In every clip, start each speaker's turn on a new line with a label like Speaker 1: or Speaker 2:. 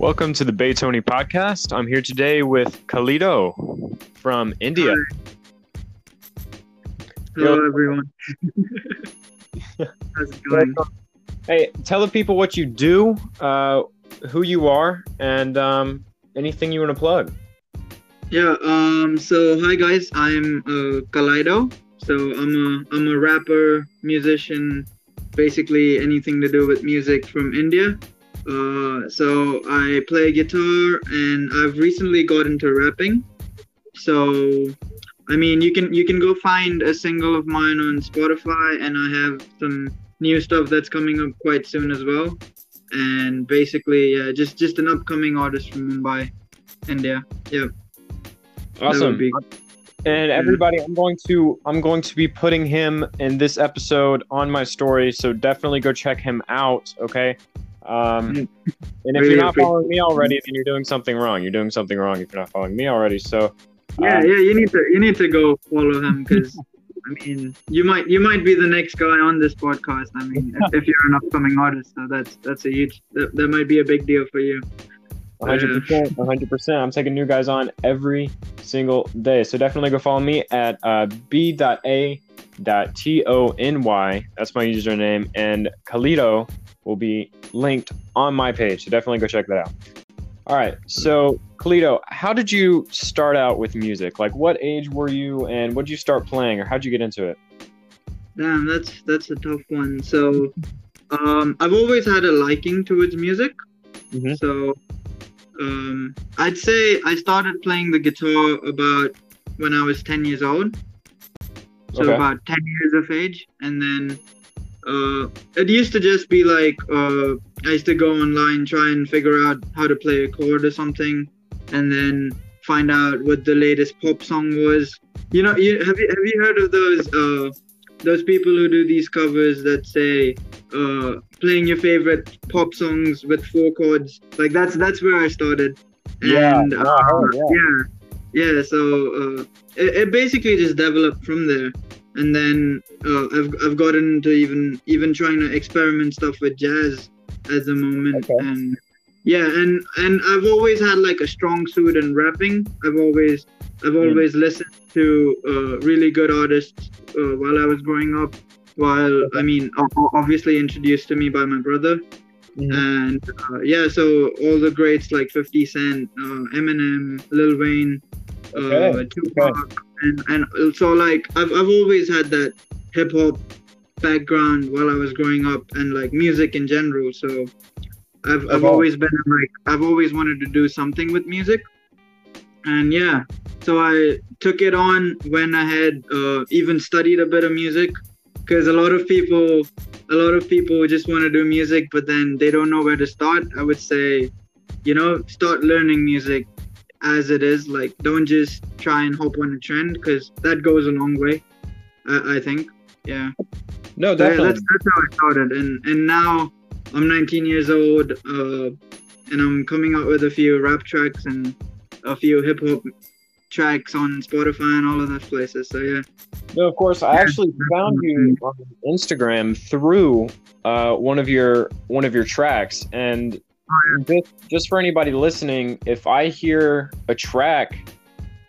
Speaker 1: Welcome to the Baytoni podcast. I'm here today with Kalido from India.
Speaker 2: Hello,
Speaker 1: Yo.
Speaker 2: everyone. How's it going?
Speaker 1: Hey, tell the people what you do, uh, who you are, and um, anything you want to plug.
Speaker 2: Yeah. Um. So, hi guys. I'm uh, Kaleido. So, I'm a I'm a rapper, musician, basically anything to do with music from India. Uh. So I play guitar, and I've recently got into rapping. So, I mean, you can you can go find a single of mine on Spotify, and I have some new stuff that's coming up quite soon as well. And basically, yeah, just just an upcoming artist from Mumbai, India. Yeah.
Speaker 1: Awesome.
Speaker 2: be-
Speaker 1: And everybody, I'm going to I'm going to be putting him in this episode on my story, so definitely go check him out. Okay. Um, and if you're not following me already, then you're doing something wrong. You're doing something wrong if you're not following me already. So
Speaker 2: Yeah,
Speaker 1: um,
Speaker 2: yeah, you need to you need to go follow him because I mean you might you might be the next guy on this podcast. I mean if, if you're an upcoming artist, so that's that's a huge that, that might be a big deal for you.
Speaker 1: 100%, 100%. I'm taking new guys on every single day. So definitely go follow me at uh, b.a.tony. That's my username. And Khalito will be linked on my page. So definitely go check that out. All right. So, Khalito, how did you start out with music? Like, what age were you and what did you start playing or how did you get into it?
Speaker 2: Damn, that's that's a tough one. So um, I've always had a liking towards music.
Speaker 1: Mhm.
Speaker 2: So um, I'd say I started playing the guitar about when I was 10 years old. So
Speaker 1: Okay.
Speaker 2: about 10 years of age. And then uh, it used to just be like uh, I used to go online, try and figure out how to play a chord or something, and then find out what the latest pop song was. You know, you, have you have you heard of those uh, those people who do these covers that say uh, playing your favorite pop songs with four chords? Like that's that's where I started.
Speaker 1: Yeah,
Speaker 2: And,
Speaker 1: no, I heard, yeah.
Speaker 2: yeah, yeah. So uh, it, it basically just developed from there, and then uh, I've I've gotten into even even trying to experiment stuff with jazz at the moment,
Speaker 1: Okay.
Speaker 2: and yeah, and and I've always had like a strong suit in rapping. I've always I've
Speaker 1: Mm.
Speaker 2: always listened to uh, really good artists uh, while I was growing up. While I mean, obviously introduced to me by my brother,
Speaker 1: Mhm.
Speaker 2: and uh, yeah, so all the greats like 50 Cent, uh, Eminem, Lil Wayne, uh,
Speaker 1: Okay,
Speaker 2: Tupac, and and so like I've I've always had that hip hop background while I was growing up and like music in general. So I've I've always been like I've always wanted to do something with music, and yeah, so I took it on when I had uh, even studied a bit of music, because a lot of people a lot of people just want to do music, but then they don't know where to start. I would say, you know, start learning music as it is. Like, don't just try and hop on a trend because that goes a long way. I, I think. Yeah.
Speaker 1: No,
Speaker 2: yeah,
Speaker 1: definitely.
Speaker 2: that's that's how I started, and and now I'm 19 years old, uh, and I'm coming out with a few rap tracks and a few hip hop tracks on Spotify and all of those places. So yeah.
Speaker 1: No, of course. I actually found you on Instagram through uh, one of your one of your tracks, and just, just for anybody listening, if I hear a track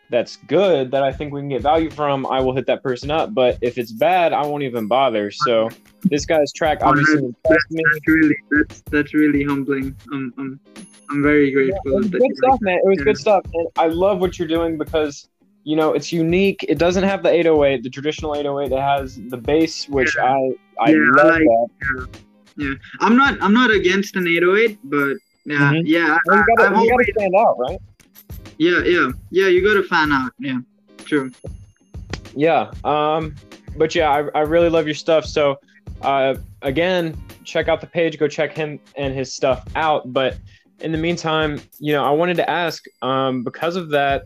Speaker 1: that's good that I think we can get value from, I will hit that person up. But if it's bad, I won't even bother. So this guy's track obviously impressed me.
Speaker 2: That's really that's that's really humbling. I'm I'm I'm very
Speaker 1: It
Speaker 2: grateful.
Speaker 1: was good stuff,
Speaker 2: like
Speaker 1: man. It was
Speaker 2: Yeah.
Speaker 1: good stuff, and I love what you're doing because you know it's unique. It doesn't have the 808, the traditional 808. It has the bass, which
Speaker 2: Yeah.
Speaker 1: I I
Speaker 2: Yeah, I
Speaker 1: love
Speaker 2: like-
Speaker 1: that.
Speaker 2: I'm not I'm not against an 808, but yeah,
Speaker 1: Mhm.
Speaker 2: yeah,
Speaker 1: Well, you gotta,
Speaker 2: I've
Speaker 1: you gotta stand out, right?
Speaker 2: yeah, yeah, yeah. You got to fan out. Yeah, true.
Speaker 1: Yeah. Um, but yeah, I, I really love your stuff. So, uh, again, check out the page. Go check him and his stuff out. But in the meantime, you know, I wanted to ask, um, because of that,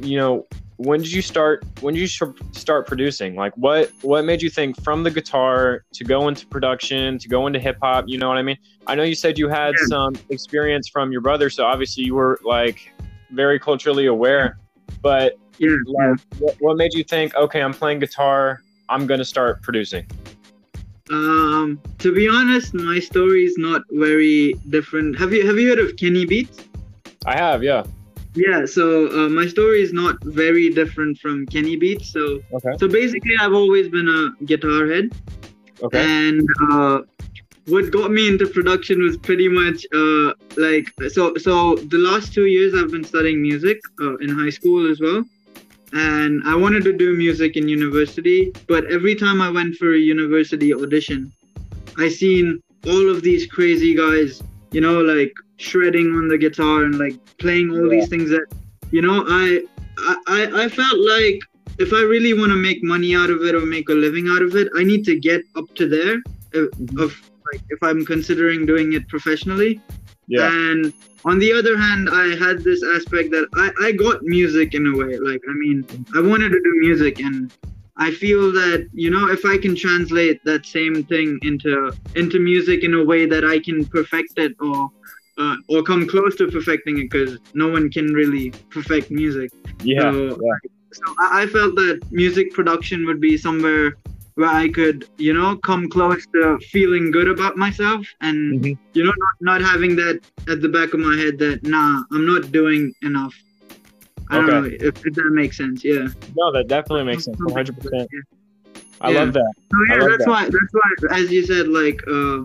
Speaker 1: you know, when did you start? When did you start producing? Like, what what made you think from the guitar to go into production to go into hip hop? You know what I mean? I know you said you had
Speaker 2: Yeah.
Speaker 1: some experience from your brother, so obviously you were like very culturally aware. But
Speaker 2: Yeah,
Speaker 1: like, what, what made you think, okay, I'm playing guitar, I'm gonna start producing?
Speaker 2: Um, to be honest, my story is not very different. Have you have you heard of Kenny Beats?
Speaker 1: I have, yeah.
Speaker 2: Yeah, so uh, my story is not very different from Kenny Beats. So
Speaker 1: Okay.
Speaker 2: so basically, I've always been a guitar head,
Speaker 1: Okay.
Speaker 2: and uh, what got me into production was pretty much uh, like so so the last two years I've been studying music uh, in high school as well, and I wanted to do music in university, but every time I went for a university audition, I seen all of these crazy guys, you know, like shredding on the guitar and like playing all
Speaker 1: Yeah.
Speaker 2: these things that, you know, I I I- felt like if I really want to make money out of it or make a living out of it, I need to get up to there
Speaker 1: Mhm.
Speaker 2: of like if I'm considering doing it professionally.
Speaker 1: Yeah.
Speaker 2: And on the other hand, I had this aspect that I, I got music in a way. Like, I mean, I wanted to do music, and I feel that you know, if I can translate that same thing into into music in a way that I can perfect it or uh, or come close to perfecting it, because no one can really perfect music.
Speaker 1: Yeah.
Speaker 2: So,
Speaker 1: yeah.
Speaker 2: so I, I felt that music production would be somewhere where I could, you know, come close to feeling good about myself and
Speaker 1: Mhm.
Speaker 2: you know, not, not having that at the back of my head that nah, I'm not doing enough. I don't know if, if that makes sense. Yeah.
Speaker 1: No, that definitely makes sense. One hundred percent. I
Speaker 2: Yeah.
Speaker 1: love that.
Speaker 2: So yeah, that's
Speaker 1: that.
Speaker 2: why that's why as you said, like uh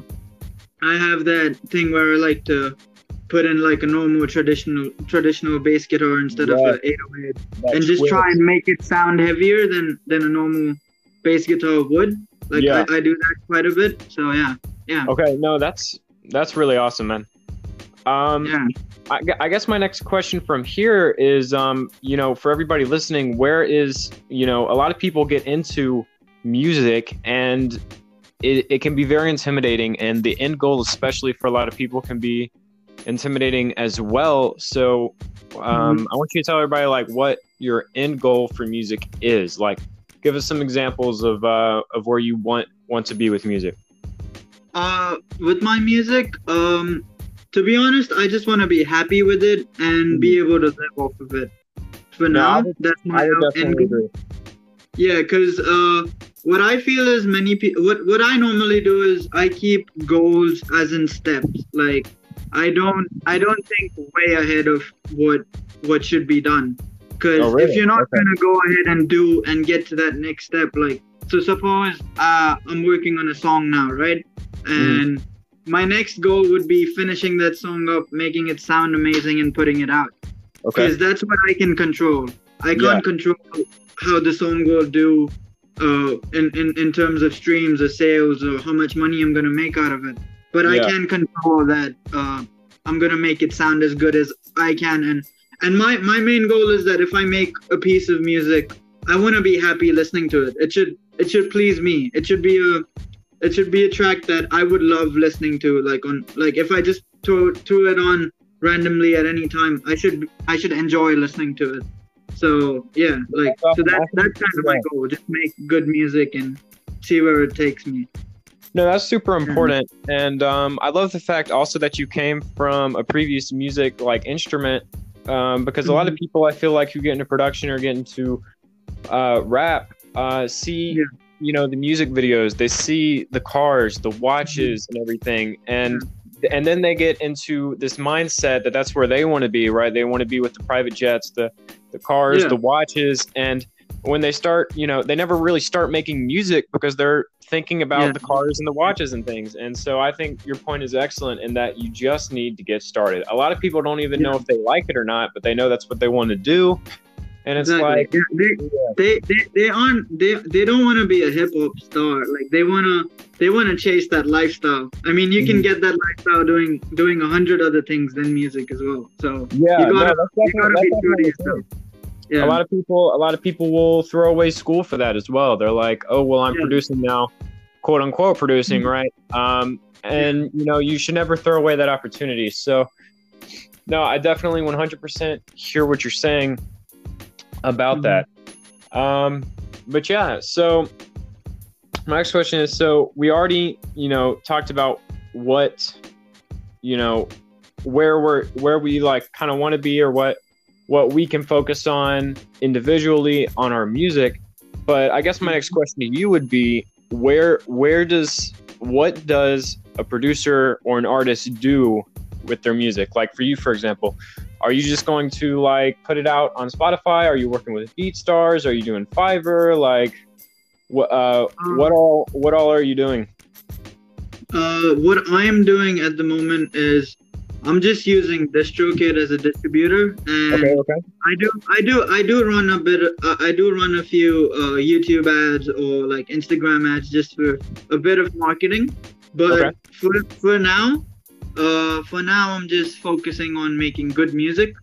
Speaker 2: I have that thing where I like to put in like a normal traditional traditional bass guitar instead of an 808
Speaker 1: That
Speaker 2: and just try and make it sound heavier than than a normal bass guitar would. Like
Speaker 1: Yeah.
Speaker 2: I, I do that quite a bit. So yeah. Yeah.
Speaker 1: Okay, no, that's that's really awesome, man. Um,
Speaker 2: Yeah.
Speaker 1: I, I guess my next question from here is, um, you know, for everybody listening, where is, you know, a lot of people get into music and it, it can be very intimidating, and the end goal, especially for a lot of people, can be intimidating as well. So, um, I want you to tell everybody like what your end goal for music is. Like, give us some examples of uh, of where you want want to be with music.
Speaker 2: Uh with my music, um to be honest, I just want to be happy with it and be able to live off of it. For
Speaker 1: No,
Speaker 2: now,
Speaker 1: would-
Speaker 2: that's my end goal. Yeah, because uh, what I feel is many people. What what I normally do is I keep goals as in steps. Like I don't I don't think way ahead of what what should be done. Because
Speaker 1: Oh, really?
Speaker 2: if you're not
Speaker 1: Okay.
Speaker 2: gonna go ahead and do and get to that next step, like so suppose uh, I'm working on a song now, right?
Speaker 1: Mm-hmm.
Speaker 2: And my next goal would be finishing that song up, making it sound amazing, and putting it out
Speaker 1: Okay.
Speaker 2: because that's what I can control. I can't
Speaker 1: Yeah.
Speaker 2: control how the song will do uh, in, in, in terms of streams or sales or how much money I'm going to make out of it. But I can control that uh, I'm going to make it sound as good as I can. And, and my, my main goal is that if I make a piece of music, I want to be happy listening to it. It should it should please me. It should be a it should be a track that I would love listening to. Like on like if I just throw threw it on randomly at any time, I should I should enjoy listening to it. So yeah, like so that that's kind of my goal. Just make good music and see where it takes me.
Speaker 1: No, that's super
Speaker 2: Mm-hmm.
Speaker 1: important, and um, I love the fact also that you came from a previous music like instrument, um, because a lot
Speaker 2: Mm-hmm.
Speaker 1: of people I feel like who get into production or get into uh, rap uh, see
Speaker 2: Yeah.
Speaker 1: You know the music videos, they see the cars, the watches,
Speaker 2: Mm-hmm.
Speaker 1: and everything, and and then they get into this mindset that that's where they want to be, right? They want to be with the private jets, the the cars,
Speaker 2: Yeah.
Speaker 1: the watches, and when they start, you know, they never really start making music because they're thinking about
Speaker 2: Yeah.
Speaker 1: the cars and the watches and things. And so I think your point is excellent in that you just need to get started. A lot of people don't even know if they like it or not, but they know that's what they want to do. And it's
Speaker 2: Exactly.
Speaker 1: like,
Speaker 2: they, they, they, they aren't they, they don't want to be a hip hop star. Like they wanna they wanna chase that lifestyle. I mean, you
Speaker 1: Mhm.
Speaker 2: can get that lifestyle doing doing a hundred other things than music as well. So
Speaker 1: yeah,
Speaker 2: You gotta-
Speaker 1: no,
Speaker 2: you gotta be true to yourself. yeah,
Speaker 1: A lot of people, a lot of people will throw away school for that as well. They're like, oh, well, I'm
Speaker 2: Yeah.
Speaker 1: producing now, quote unquote producing,
Speaker 2: Mhm.
Speaker 1: right? Um, and you know, you should never throw away that opportunity. So, no, I definitely 100% hear what you're saying about
Speaker 2: Mhm.
Speaker 1: that. Um, but yeah, so my next question is: so we already, you know, talked about what, you know, where we're where we like kind of want to be or what what we can focus on individually on our music. But I guess my next question to you would be where where does what does a producer or an artist do with their music? Like for you, for example, are you just going to like put it out on Spotify? Are you working with BeatStars? Are you doing Fiverr? Like, what uh,
Speaker 2: Um,
Speaker 1: what all what all are you doing?
Speaker 2: Uh, what I am doing at the moment is I'm just using DistroKid as a distributor, and
Speaker 1: okay.
Speaker 2: I do, I do, I do run a bit. Uh, I do run a few uh, YouTube ads or like Instagram ads just for a bit of marketing. But
Speaker 1: Okay.
Speaker 2: for for now, uh, for now, I'm just focusing on making good music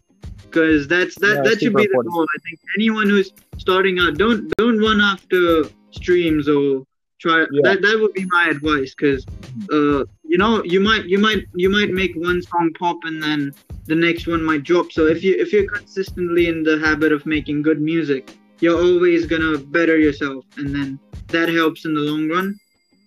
Speaker 2: because that's that
Speaker 1: Yeah,
Speaker 2: that should be the goal. I think anyone who's starting out, don't don't run after streams or try.
Speaker 1: Yeah.
Speaker 2: That that would be my advice because uh, you know you might you might you might make one song pop and then the next one might drop. So if you if you're consistently in the habit of making good music, you're always gonna better yourself, and then that helps in the long run.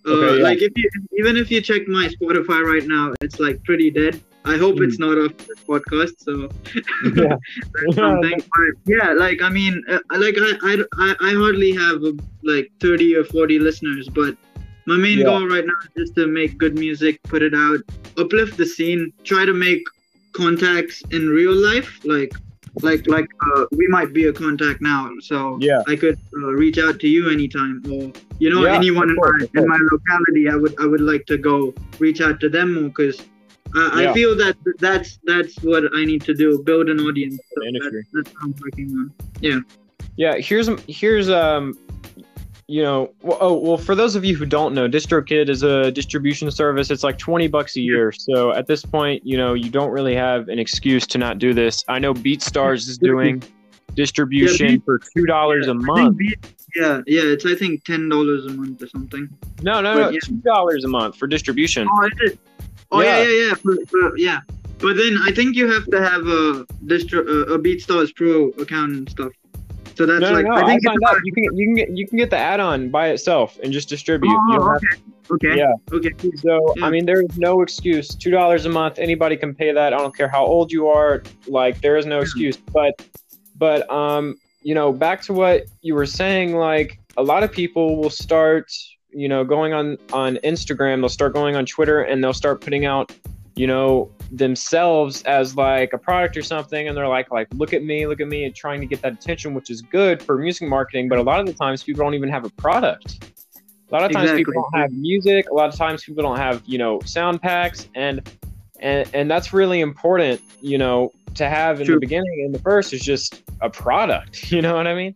Speaker 2: Uh,
Speaker 1: Okay, yeah.
Speaker 2: Like if you even if you check my Spotify right now, it's like pretty dead. I hope
Speaker 1: Hmm.
Speaker 2: it's not after this podcast. So
Speaker 1: Yeah.
Speaker 2: that's something. But yeah, like I mean, uh, like I, I, I, hardly have uh, like 30 or 40 listeners, but my main
Speaker 1: Yeah.
Speaker 2: goal right now is just to make good music, put it out, uplift the scene, try to make contacts in real life, like. Like like uh, we might be a contact now, so
Speaker 1: Yeah.
Speaker 2: I could uh, reach out to you anytime, or you know
Speaker 1: Yeah,
Speaker 2: anyone
Speaker 1: of
Speaker 2: in
Speaker 1: course,
Speaker 2: my in my locality. I would I would like to go reach out to them more because I,
Speaker 1: Yeah.
Speaker 2: I feel that that's that's what I need to do, build an audience. So. That's, that's what I'm working on.
Speaker 1: Yeah yeah, here's here's um you know, well, oh well for those of you who don't know, DistroKid is a distribution service. It's like 20 bucks a year. So at this point, you know, you don't really have an excuse to not do this. I know BeatStars is doing distribution
Speaker 2: Beat-
Speaker 1: for $2 a
Speaker 2: I think
Speaker 1: month.
Speaker 2: Beat- yeah, yeah, it's I think ten dollars a month or something.
Speaker 1: No, no,
Speaker 2: but
Speaker 1: no,
Speaker 2: yeah.
Speaker 1: $2 a month for distribution.
Speaker 2: Oh, is it? Oh yeah,
Speaker 1: Yeah.
Speaker 2: yeah, yeah, for, for, yeah. But then I think you have to have a distro, a BeatStars Pro account and stuff. So that's
Speaker 1: No, no,
Speaker 2: like
Speaker 1: no.
Speaker 2: I
Speaker 1: I,
Speaker 2: think
Speaker 1: signed
Speaker 2: about-
Speaker 1: You can you can get you can get the add-on by itself and just distribute.
Speaker 2: Oh, okay, okay,
Speaker 1: Yeah.
Speaker 2: okay.
Speaker 1: So
Speaker 2: Yeah.
Speaker 1: I mean, there's no excuse. Two dollars a month, anybody can pay that. I don't care how old you are. Like there is no excuse. But but um, you know, back to what you were saying. Like a lot of people will start, you know, going on on Instagram. They'll start going on Twitter, and they'll start putting out, you know, themselves as like a product or something, and they're like like look at me, look at me, and trying to get that attention, which is good for music marketing. But a lot of the times, people don't even have a product. A lot of times people don't have music. A lot of times people don't have, you know, sound packs and and and that's really important, you know, to have in
Speaker 2: True.
Speaker 1: the beginning and the first is just a product. You know what I mean?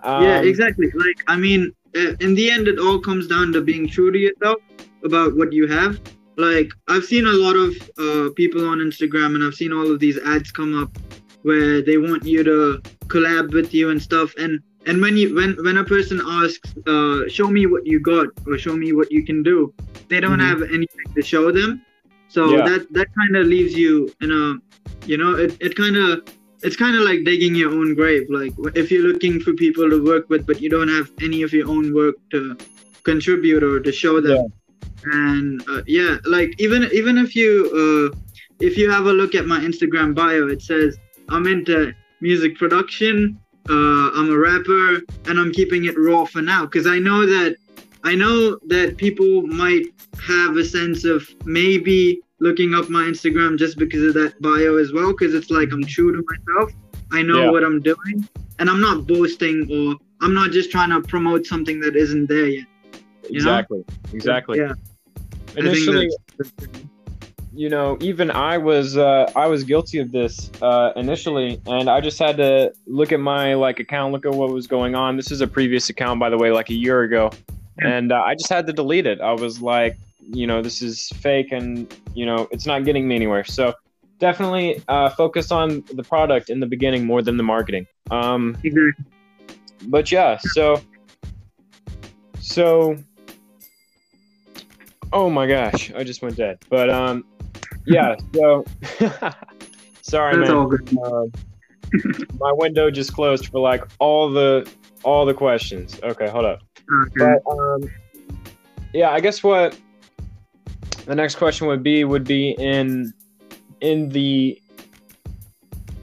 Speaker 1: Um,
Speaker 2: yeah, exactly. Like, I mean, in the end, it all comes down to being true to yourself about what you have. Like, I've seen a lot of uh, people on Instagram, and I've seen all of these ads come up where they want you to collab with you and stuff. And and when you when when a person asks, uh, "Show me what you got" or "Show me what you can do," they don't
Speaker 1: Mhm.
Speaker 2: have anything to show them. So
Speaker 1: Yeah.
Speaker 2: that that kind of leaves you in a, you know, it it kind of it's kind of like digging your own grave. Like if you're looking for people to work with, but you don't have any of your own work to contribute or to show them. And uh, yeah, like even even if you uh, if you have a look at my Instagram bio, it says I'm into music production. Uh, I'm a rapper, and I'm keeping it raw for now because I know that I know that people might have a sense of maybe looking up my Instagram just because of that bio as well, because it's like I'm true to myself. I know
Speaker 1: Yeah.
Speaker 2: what I'm doing, and I'm not boasting or I'm not just trying to promote something that isn't there yet. You know?
Speaker 1: Exactly. Exactly.
Speaker 2: Yeah.
Speaker 1: Initially, you know, even I was uh, I was guilty of this uh, initially, and I just had to look at my like account, look at what was going on. This is a previous account, by the way, like a year ago, and uh, I just had to delete it. I was like, you know, this is fake, and you know, it's not getting me anywhere. So definitely uh, focus on the product in the beginning more than the marketing. Um,
Speaker 2: Exactly.
Speaker 1: but yeah, so so oh my gosh, I just went dead. But um, yeah, so sorry,
Speaker 2: That's
Speaker 1: man.
Speaker 2: all good.
Speaker 1: Uh, my window just closed for like all the all the questions. Okay, hold up.
Speaker 2: Okay.
Speaker 1: But um, yeah, I guess what the next question would be would be in in the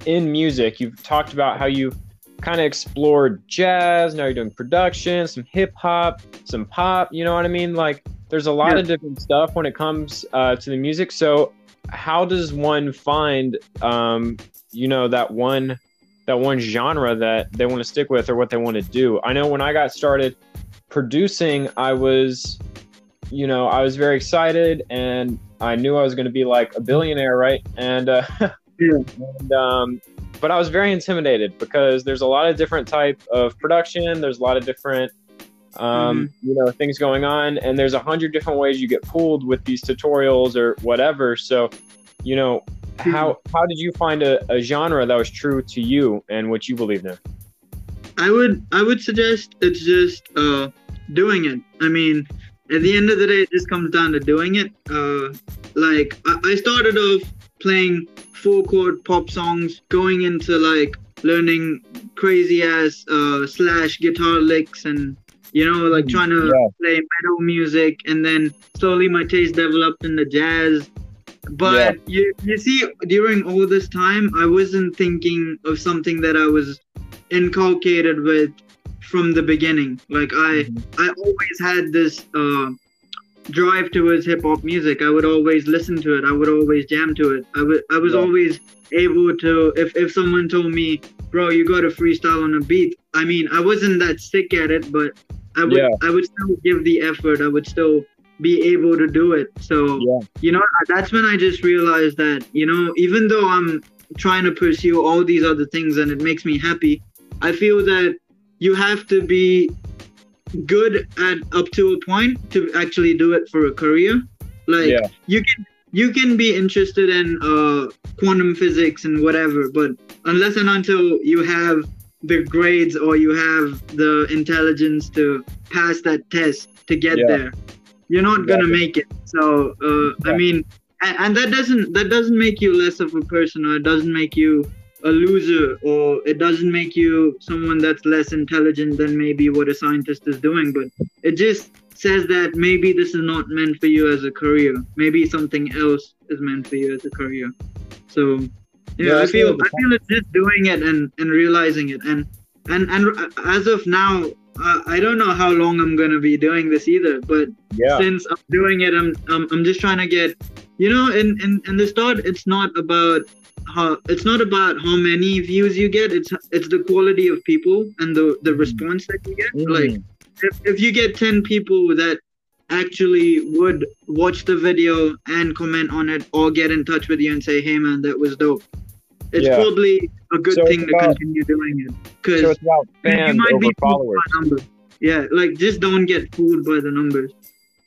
Speaker 1: in music. You've talked about how you've kind of explored jazz. Now you're doing production, some hip hop, some pop. You know what I mean? Like there's a lot
Speaker 2: Yeah.
Speaker 1: of different stuff when it comes uh, to the music. So how does one find, um, you know, that one that one genre that they want to stick with or what they want to do? I know when I got started producing, I was, you know, I was very excited and I knew I was going to be like a billionaire, right? And uh,
Speaker 2: Yeah.
Speaker 1: and um, but I was very intimidated because there's a lot of different type of production. There's a lot of different um, you know things going on, and there's a hundred different ways you get pulled with these tutorials or whatever. So, you know, how how did you find a, a genre that was true to you and what you believed in?
Speaker 2: I would I would suggest it's just uh, doing it. I mean, at the end of the day, it just comes down to doing it. Uh, like I, I started off playing four chord pop songs, going into like learning crazy ass uh, slash guitar licks and you know like trying to
Speaker 1: Yeah.
Speaker 2: play metal music, and then slowly my taste developed in the jazz. But you you see, during all this time, I wasn't thinking of something that I was inculcated with from the beginning. Like I I always had this uh, drive towards hip hop music. I would always listen to it. I would always jam to it. I was
Speaker 1: Yeah.
Speaker 2: always able to if if someone told me, bro, you got to freestyle on a beat. I mean, I wasn't that sick at it, but I would
Speaker 1: Yeah.
Speaker 2: I would still give the effort. I would still be able to do it. So
Speaker 1: Yeah.
Speaker 2: you know that's when I just realized that you know even though I'm trying to pursue all these other things and it makes me happy, I feel that you have to be good at up to a point to actually do it for a career. Like
Speaker 1: Yeah.
Speaker 2: you can you can be interested in uh, quantum physics and whatever, but unless and until you have the grades or you have the intelligence to pass that test to get
Speaker 1: Yeah.
Speaker 2: there, you're not gonna make it. So uh, I mean, and, and that doesn't that doesn't make you less of a person, or it doesn't make you a loser, or it doesn't make you someone that's less intelligent than maybe what a scientist is doing. But it just says that maybe this is not meant for you as a career. Maybe something else is meant for you as a career. So
Speaker 1: Yeah,
Speaker 2: I feel I feel it's just doing it and and realizing it and and and as of now. Uh, I don't know how long I'm gonna be doing this either, but
Speaker 1: Yeah.
Speaker 2: since I'm doing it, I'm, I'm I'm just trying to get, you know, in, in in the start, it's not about how it's not about how many views you get. It's it's the quality of people and the the response that you get. Like
Speaker 1: Mhm.
Speaker 2: if, if you get ten people that actually would watch the video and comment on it or get in touch with you and say, hey man, that was dope. It's
Speaker 1: Yeah.
Speaker 2: probably a good
Speaker 1: So
Speaker 2: thing to
Speaker 1: about-
Speaker 2: continue doing it because
Speaker 1: so
Speaker 2: you might be fooled
Speaker 1: followers.
Speaker 2: by numbers. Yeah, like just don't get fooled by the numbers.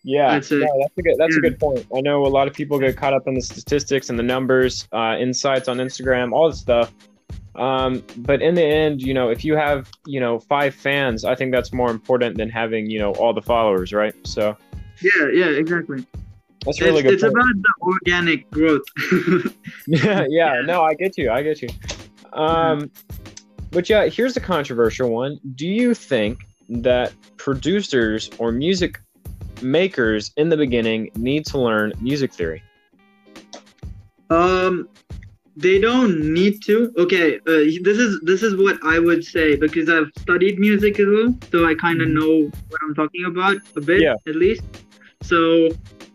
Speaker 1: Yeah,
Speaker 2: That's
Speaker 1: that's a good. That's a good point. I know a lot of people get caught up in the statistics and the numbers, uh, insights on Instagram, all this stuff. Um, but in the end, you know, if you have you know five fans, I think that's more important than having you know all the followers, right? So
Speaker 2: Yeah, yeah, exactly.
Speaker 1: That's a really
Speaker 2: it's
Speaker 1: good.
Speaker 2: it's
Speaker 1: point.
Speaker 2: about the organic growth.
Speaker 1: yeah, yeah, no, I get you. I get you. Um, but yeah, here's the controversial one. Do you think that producers or music makers in the beginning need to learn music theory?
Speaker 2: um, they don't need to. Okay, uh, this is this is what I would say because I've studied music as well, so I kind of know what I'm talking about a bit,
Speaker 1: Yeah.
Speaker 2: at least. So,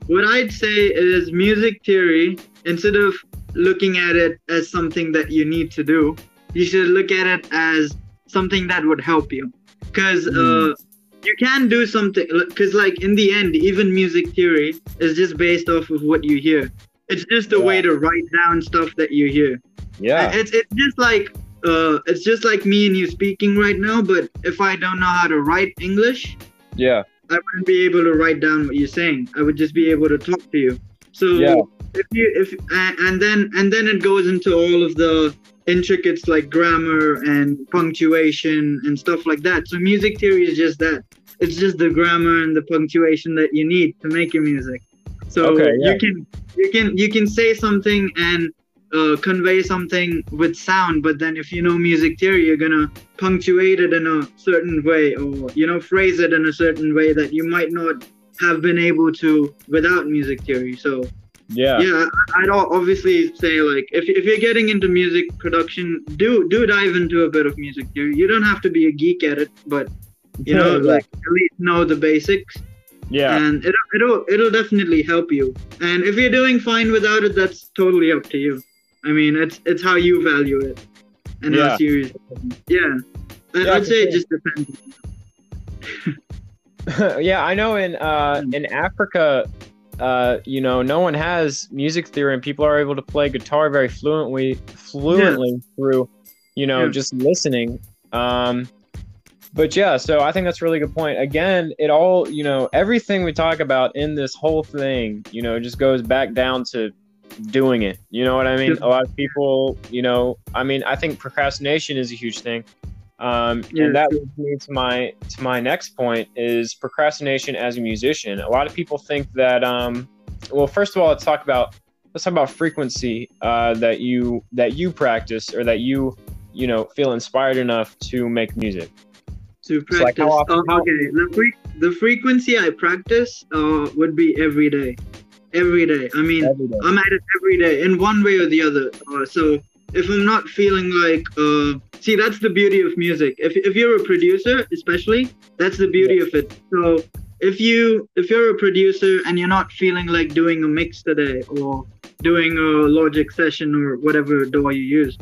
Speaker 2: what I'd say is music theory. Instead of looking at it as something that you need to do, you should look at it as something that would help you. Because
Speaker 1: Mm.
Speaker 2: uh, you can do something. Because like in the end, even music theory is just based off of what you hear. It's just a
Speaker 1: Yeah.
Speaker 2: way to write down stuff that you hear.
Speaker 1: Yeah,
Speaker 2: It's it's just like uh, it's just like me and you speaking right now. But if I don't know how to write English,
Speaker 1: yeah,
Speaker 2: I wouldn't be able to write down what you're saying. I would just be able to talk to you. So
Speaker 1: Yeah.
Speaker 2: if you if and then and then it goes into all of the intricates like grammar and punctuation and stuff like that. So music theory is just that. It's just the grammar and the punctuation that you need to make your music. So
Speaker 1: Okay, yeah.
Speaker 2: you can you can you can say something and uh, convey something with sound, but then if you know music theory, you're gonna punctuate it in a certain way, or you know phrase it in a certain way that you might not have been able to without music theory. So
Speaker 1: Yeah.
Speaker 2: yeah I- i'd obviously say like if, if you're getting into music production do do dive into a bit of music you, you don't have to be a geek at it but you know like at least know the basics
Speaker 1: Yeah.
Speaker 2: and it'll, it'll it'll definitely help you and if you're doing fine without it that's totally up to you i mean it's it's how you value it and
Speaker 1: Yeah.
Speaker 2: how serious yeah I,
Speaker 1: Yeah,
Speaker 2: i'd say it just depends
Speaker 1: yeah, I know in uh,
Speaker 2: Mm.
Speaker 1: in Africa, uh, you know, no one has music theory, and people are able to play guitar very fluently, fluently through, you know,
Speaker 2: Yeah.
Speaker 1: just listening. Um, but yeah, so I think that's a really good point. Again, it all, you know, everything we talk about in this whole thing, you know, just goes back down to doing it. You know what I mean? A lot of people, you know, I mean, I think procrastination is a huge thing. Um,
Speaker 2: Yeah,
Speaker 1: and that leads me to my to my next point is procrastination as a musician. A lot of people think that um, well, first of all, let's talk about let's talk about frequency uh, that you that you practice or that you you know feel inspired enough to make music.
Speaker 2: to
Speaker 1: like
Speaker 2: practice
Speaker 1: often-
Speaker 2: oh,
Speaker 1: how-
Speaker 2: okay the, fre- the frequency i practice uh, would be every day every day i mean
Speaker 1: day.
Speaker 2: I'm at it every day in one way or the other. Uh, so if I'm not feeling like, uh, see, that's the beauty of music. If, if you're a producer, especially, that's the beauty of it. So if you if you're a producer and you're not feeling like doing a mix today or doing a Logic session or whatever DAW you use.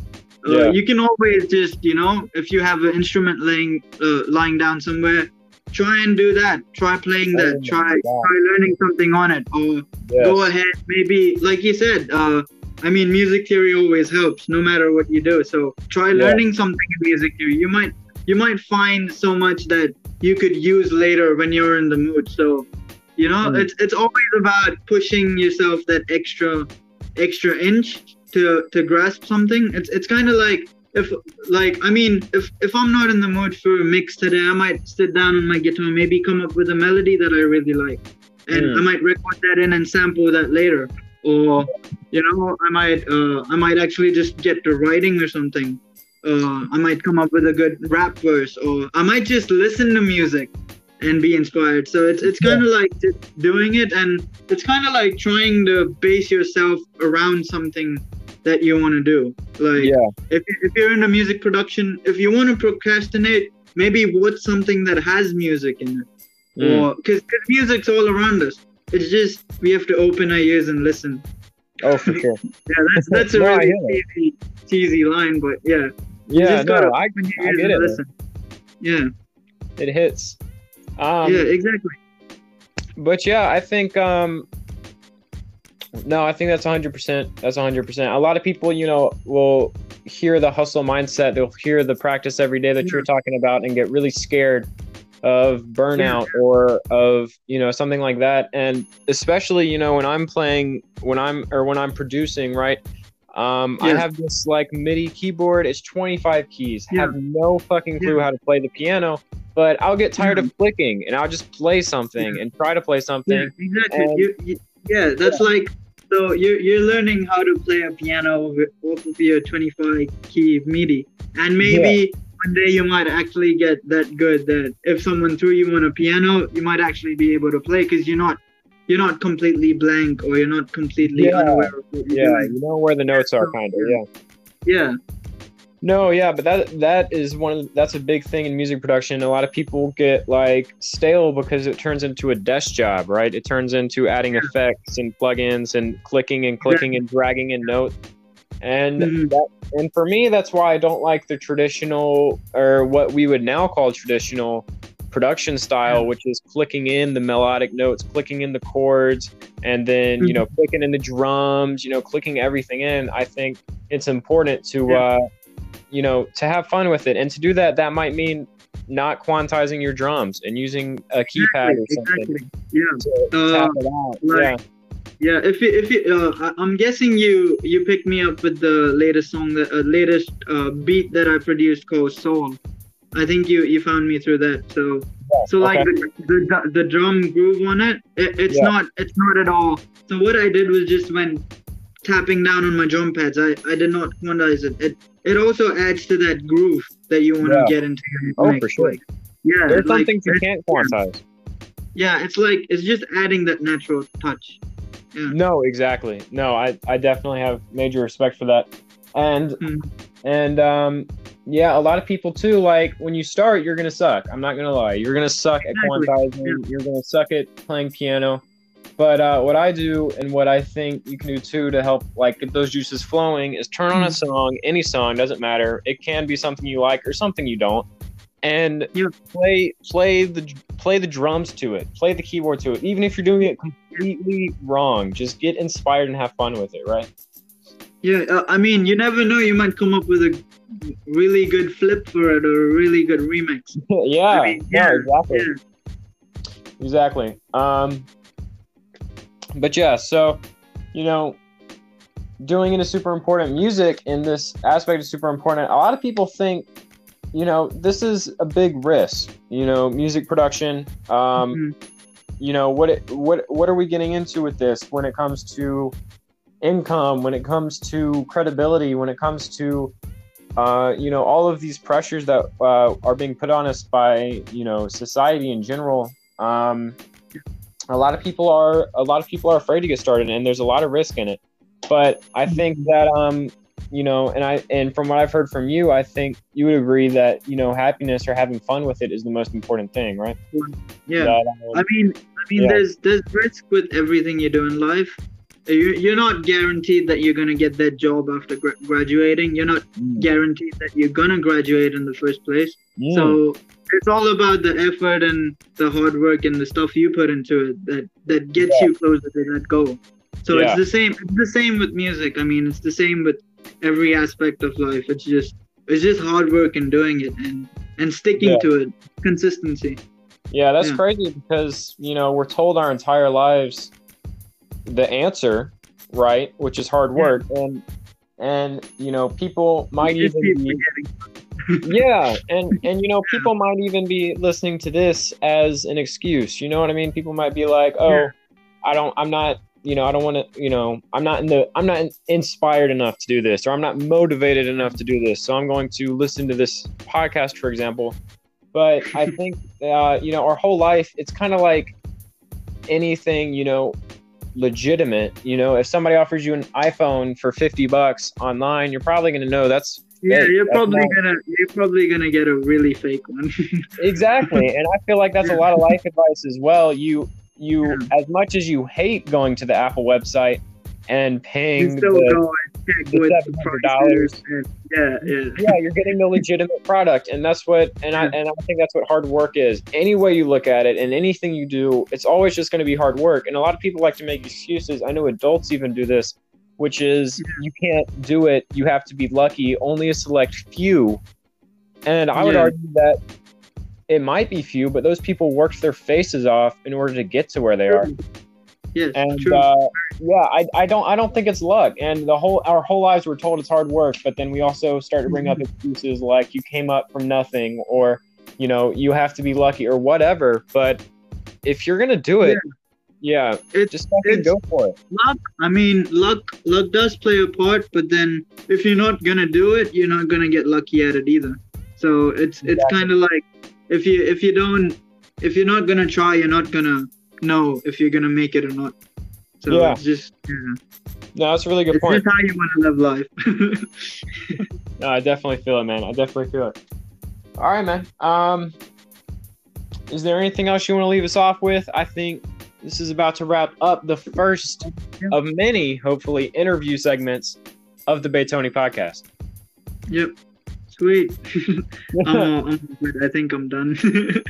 Speaker 2: Uh,
Speaker 1: Yeah.
Speaker 2: You can always just, you know, if you have an instrument laying uh, lying down somewhere, try and do that. Try playing
Speaker 1: Oh
Speaker 2: that.
Speaker 1: my
Speaker 2: Try try learning something on it, or
Speaker 1: Yes.
Speaker 2: go ahead maybe like you said uh i mean music theory always helps no matter what you do so try
Speaker 1: Yeah.
Speaker 2: learning something in music theory you might you might find so much that you could use later when you're in the mood so you know
Speaker 1: Mm.
Speaker 2: it's it's always about pushing yourself that extra extra inch to to grasp something it's it's kind of like if like i mean if if i'm not in the mood for a mix today i might sit down on my guitar maybe come up with a melody that i really like and
Speaker 1: Mm.
Speaker 2: I might record that in and sample that later. Or you know, I might uh, I might actually just get to writing or something. Uh, I might come up with a good rap verse, or I might just listen to music and be inspired. So it's it's kind of like doing it, and it's kind of like trying to base yourself around something that you want to do. Like
Speaker 1: Yeah.
Speaker 2: if if you're into music production, if you want to procrastinate, maybe what's something that has music in it
Speaker 1: Mm.
Speaker 2: or because music's all around us. It's just we have to open our ears and listen.
Speaker 1: Oh, for sure.
Speaker 2: Yeah, that's that's a
Speaker 1: No,
Speaker 2: really cheesy, cheesy line, but yeah,
Speaker 1: Yeah.
Speaker 2: just
Speaker 1: No, I, I get
Speaker 2: and
Speaker 1: it.
Speaker 2: listen. Yeah,
Speaker 1: It hits. Um,
Speaker 2: yeah, exactly.
Speaker 1: but yeah, I think um no, I think that's 100%. That's 100%. A lot of people, you know, will hear the hustle mindset, they'll hear the practice every day that you're talking about and get really scared of burnout or of, you know, something like that. And especially, you know, when I'm playing when I'm or when I'm producing, right? Um, I have this like MIDI keyboard. It's 25 keys.
Speaker 2: Yeah.
Speaker 1: Have no fucking clue how to play the piano, but I'll get tired
Speaker 2: Yeah.
Speaker 1: of clicking and I'll just play something and try to play something.
Speaker 2: Yeah, exactly.
Speaker 1: and-
Speaker 2: you, you, yeah, that's like so you're you're learning how to play a piano off of your 25 key MIDI, and maybe one day you might actually get that good that if someone threw you on a piano, you might actually be able to play because you're not you're not completely blank or you're not completely
Speaker 1: Yeah.
Speaker 2: unaware of what you're
Speaker 1: Yeah,
Speaker 2: doing.
Speaker 1: you know where the notes are, kind of. Yeah.
Speaker 2: Yeah,
Speaker 1: No, yeah, but that that is one of that's a big thing in music production. A lot of people get like stale because it turns into a desk job, right? It turns into adding effects and plugins and clicking and clicking and dragging in notes. And
Speaker 2: Mhm.
Speaker 1: that and for me, that's why I don't like the traditional or what we would now call traditional production style, which is clicking in the melodic notes, clicking in the chords, and then you know clicking in the drums, you know, clicking everything in. I think it's important to
Speaker 2: Yeah.
Speaker 1: uh, you know to have fun with it, and to do that, that might mean not quantizing your drums and using a keypad or something
Speaker 2: exactly. Yeah.
Speaker 1: to
Speaker 2: Uh,
Speaker 1: tap it out.
Speaker 2: like-
Speaker 1: yeah,
Speaker 2: Yeah, if you, if you, uh, I'm guessing you you picked me up with the latest song, the uh, latest uh, beat that I produced called Soul. I think you you found me through that. So so like the, the the drum groove on it, it it's
Speaker 1: Yeah.
Speaker 2: not it's not at all. So what I did was just when tapping down on my drum pads, I I did not quantize it. It it also adds to that groove that you want to
Speaker 1: Yeah.
Speaker 2: get into your
Speaker 1: Oh, for sure.
Speaker 2: Like, yeah,
Speaker 1: There's some
Speaker 2: like,
Speaker 1: things you can't quantize.
Speaker 2: yeah, it's like it's just adding that natural touch. Yeah.
Speaker 1: No, exactly. No, I, I definitely have major respect for that. And
Speaker 2: Mhm.
Speaker 1: and um yeah, a lot of people too, like when you start, you're gonna suck. I'm not gonna lie. You're gonna suck at
Speaker 2: Exactly.
Speaker 1: quantizing, you're gonna suck at playing piano. But uh, what I do and what I think you can do too to help like get those juices flowing is turn on a
Speaker 2: Mhm.
Speaker 1: song, any song, doesn't matter. It can be something you like or something you don't. And
Speaker 2: Yeah.
Speaker 1: play play the play the drums to it, play the keyboard to it, even if you're doing it completely wrong. Just get inspired and have fun with it, right?
Speaker 2: Yeah, uh, I mean, you never know. You might come up with a really good flip for it or a really good remix.
Speaker 1: yeah,
Speaker 2: I mean,
Speaker 1: yeah,
Speaker 2: yeah,
Speaker 1: exactly.
Speaker 2: Yeah.
Speaker 1: Exactly. Um, but yeah, so you know, doing it is super important. Music in this aspect is super important. A lot of people think, you know, this is a big risk. You know, music production. Um,
Speaker 2: Mhm.
Speaker 1: you know, what it, what what are we getting into with this when it comes to income? When it comes to credibility? When it comes to uh, you know, all of these pressures that uh, are being put on us by, you know, society in general. Um, a lot of people are a lot of people are afraid to get started, and there's a lot of risk in it. But I think that, um, you know, and I and from what I've heard from you, I think you would agree that you know, happiness or having fun with it is the most important thing, right?
Speaker 2: Yeah.
Speaker 1: That, um,
Speaker 2: I mean, I mean,
Speaker 1: Yeah.
Speaker 2: there's there's risk with everything you do in life. You, you're not guaranteed that you're gonna get that job after gra- graduating. You're not
Speaker 1: mm,
Speaker 2: guaranteed that you're gonna graduate in the first place.
Speaker 1: mm,
Speaker 2: So it's all about the effort and the hard work and the stuff you put into it that that gets you closer to that goal. So
Speaker 1: Yeah.
Speaker 2: it's the same. It's the same with music. I mean, it's the same with every aspect of life. It's just it's just hard work and doing it and and sticking
Speaker 1: Yeah.
Speaker 2: to it. Consistency.
Speaker 1: Yeah, that's
Speaker 2: Yeah.
Speaker 1: crazy because you know we're told our entire lives the answer, right? Which is hard
Speaker 2: Yeah.
Speaker 1: work, and and you know people might even be. Yeah, and and you know people might even be listening to this as an excuse. You know what I mean? People might be like, oh,
Speaker 2: Yeah.
Speaker 1: I don't, I'm not. You know, I don't want to. You know, I'm not in the. I'm not inspired enough to do this, or I'm not motivated enough to do this. So I'm going to listen to this podcast, for example. But I think, uh, you know, our whole life, it's kind of like anything, you know, legitimate. You know, if somebody offers you an iPhone for 50 bucks online, you're probably going to know that's
Speaker 2: Yeah,
Speaker 1: Hey,
Speaker 2: you're probably
Speaker 1: not-
Speaker 2: gonna you're probably gonna get a really fake one.
Speaker 1: exactly and i feel like that's a lot of life advice as well you you
Speaker 2: Yeah.
Speaker 1: as much as you hate going to the apple website and paying the,
Speaker 2: go and check
Speaker 1: the $700.
Speaker 2: and- Yeah, yeah.
Speaker 1: yeah you're getting the legitimate product and that's what and i and i think that's what hard work is any way you look at it and anything you do it's always just going to be hard work and a lot of people like to make excuses i know adults even do this which is you can't do it you have to be lucky only a select few and i would
Speaker 2: Yeah.
Speaker 1: argue that it might be few but those people worked their faces off in order to get to where they are
Speaker 2: Yes,
Speaker 1: and
Speaker 2: true.
Speaker 1: uh, yeah, I, I don't I don't think it's luck. And the whole our whole lives we're told it's hard work, but then we also start to bring up excuses like you came up from nothing, or you know you have to be lucky or whatever. But if you're gonna do it, yeah,
Speaker 2: It's-
Speaker 1: just fucking
Speaker 2: it's-
Speaker 1: go for it.
Speaker 2: luck. I mean, luck. Luck does play a part, but then if you're not gonna do it, you're not gonna get lucky at it either. So it's it's kind of like if you if you don't if you're not gonna try, you're not gonna know if you're gonna make it or not. So
Speaker 1: Yeah.
Speaker 2: it's just yeah.
Speaker 1: No, that's a really good
Speaker 2: it's
Speaker 1: point.
Speaker 2: how you want to live life.
Speaker 1: No, I definitely feel it, man. I definitely feel it. All right, man. Um, is there anything else you want to leave us off with? I think this is about to wrap up the first of many, hopefully, interview segments of the Baytoni podcast.
Speaker 2: yep. Sweet. I'm, uh, I'm. I think I'm done. it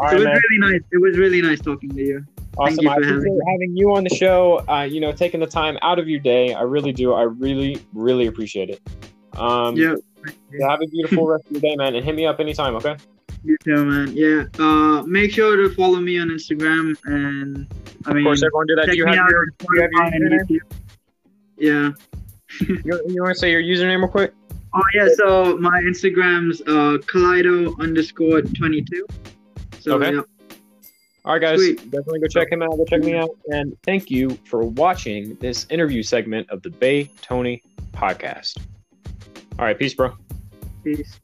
Speaker 2: was
Speaker 1: man.
Speaker 2: really nice. It was really nice talking to you.
Speaker 1: Awesome.
Speaker 2: you
Speaker 1: I appreciate
Speaker 2: having
Speaker 1: having, you on the show. Uh, you know, taking the time out of your day. I really do. I really, really appreciate it. Um,
Speaker 2: Yeah.
Speaker 1: have a beautiful rest of your day, man, and hit me up anytime. Okay.
Speaker 2: You too, man. Yeah. Uh, make sure to follow me on Instagram and I
Speaker 1: Of
Speaker 2: mean,
Speaker 1: course, everyone do that. Do you have your, do you have your username?
Speaker 2: Yeah.
Speaker 1: You, you want to say your username real quick?
Speaker 2: Oh yeah. So my Instagram's uh Kaleido underscore twenty two. So
Speaker 1: Okay.
Speaker 2: yeah.
Speaker 1: All right, guys,
Speaker 2: Sweet.
Speaker 1: definitely go check him out. Go check me out. And thank you for watching this interview segment of the Bay Tony podcast. All right, peace, bro.
Speaker 2: Peace.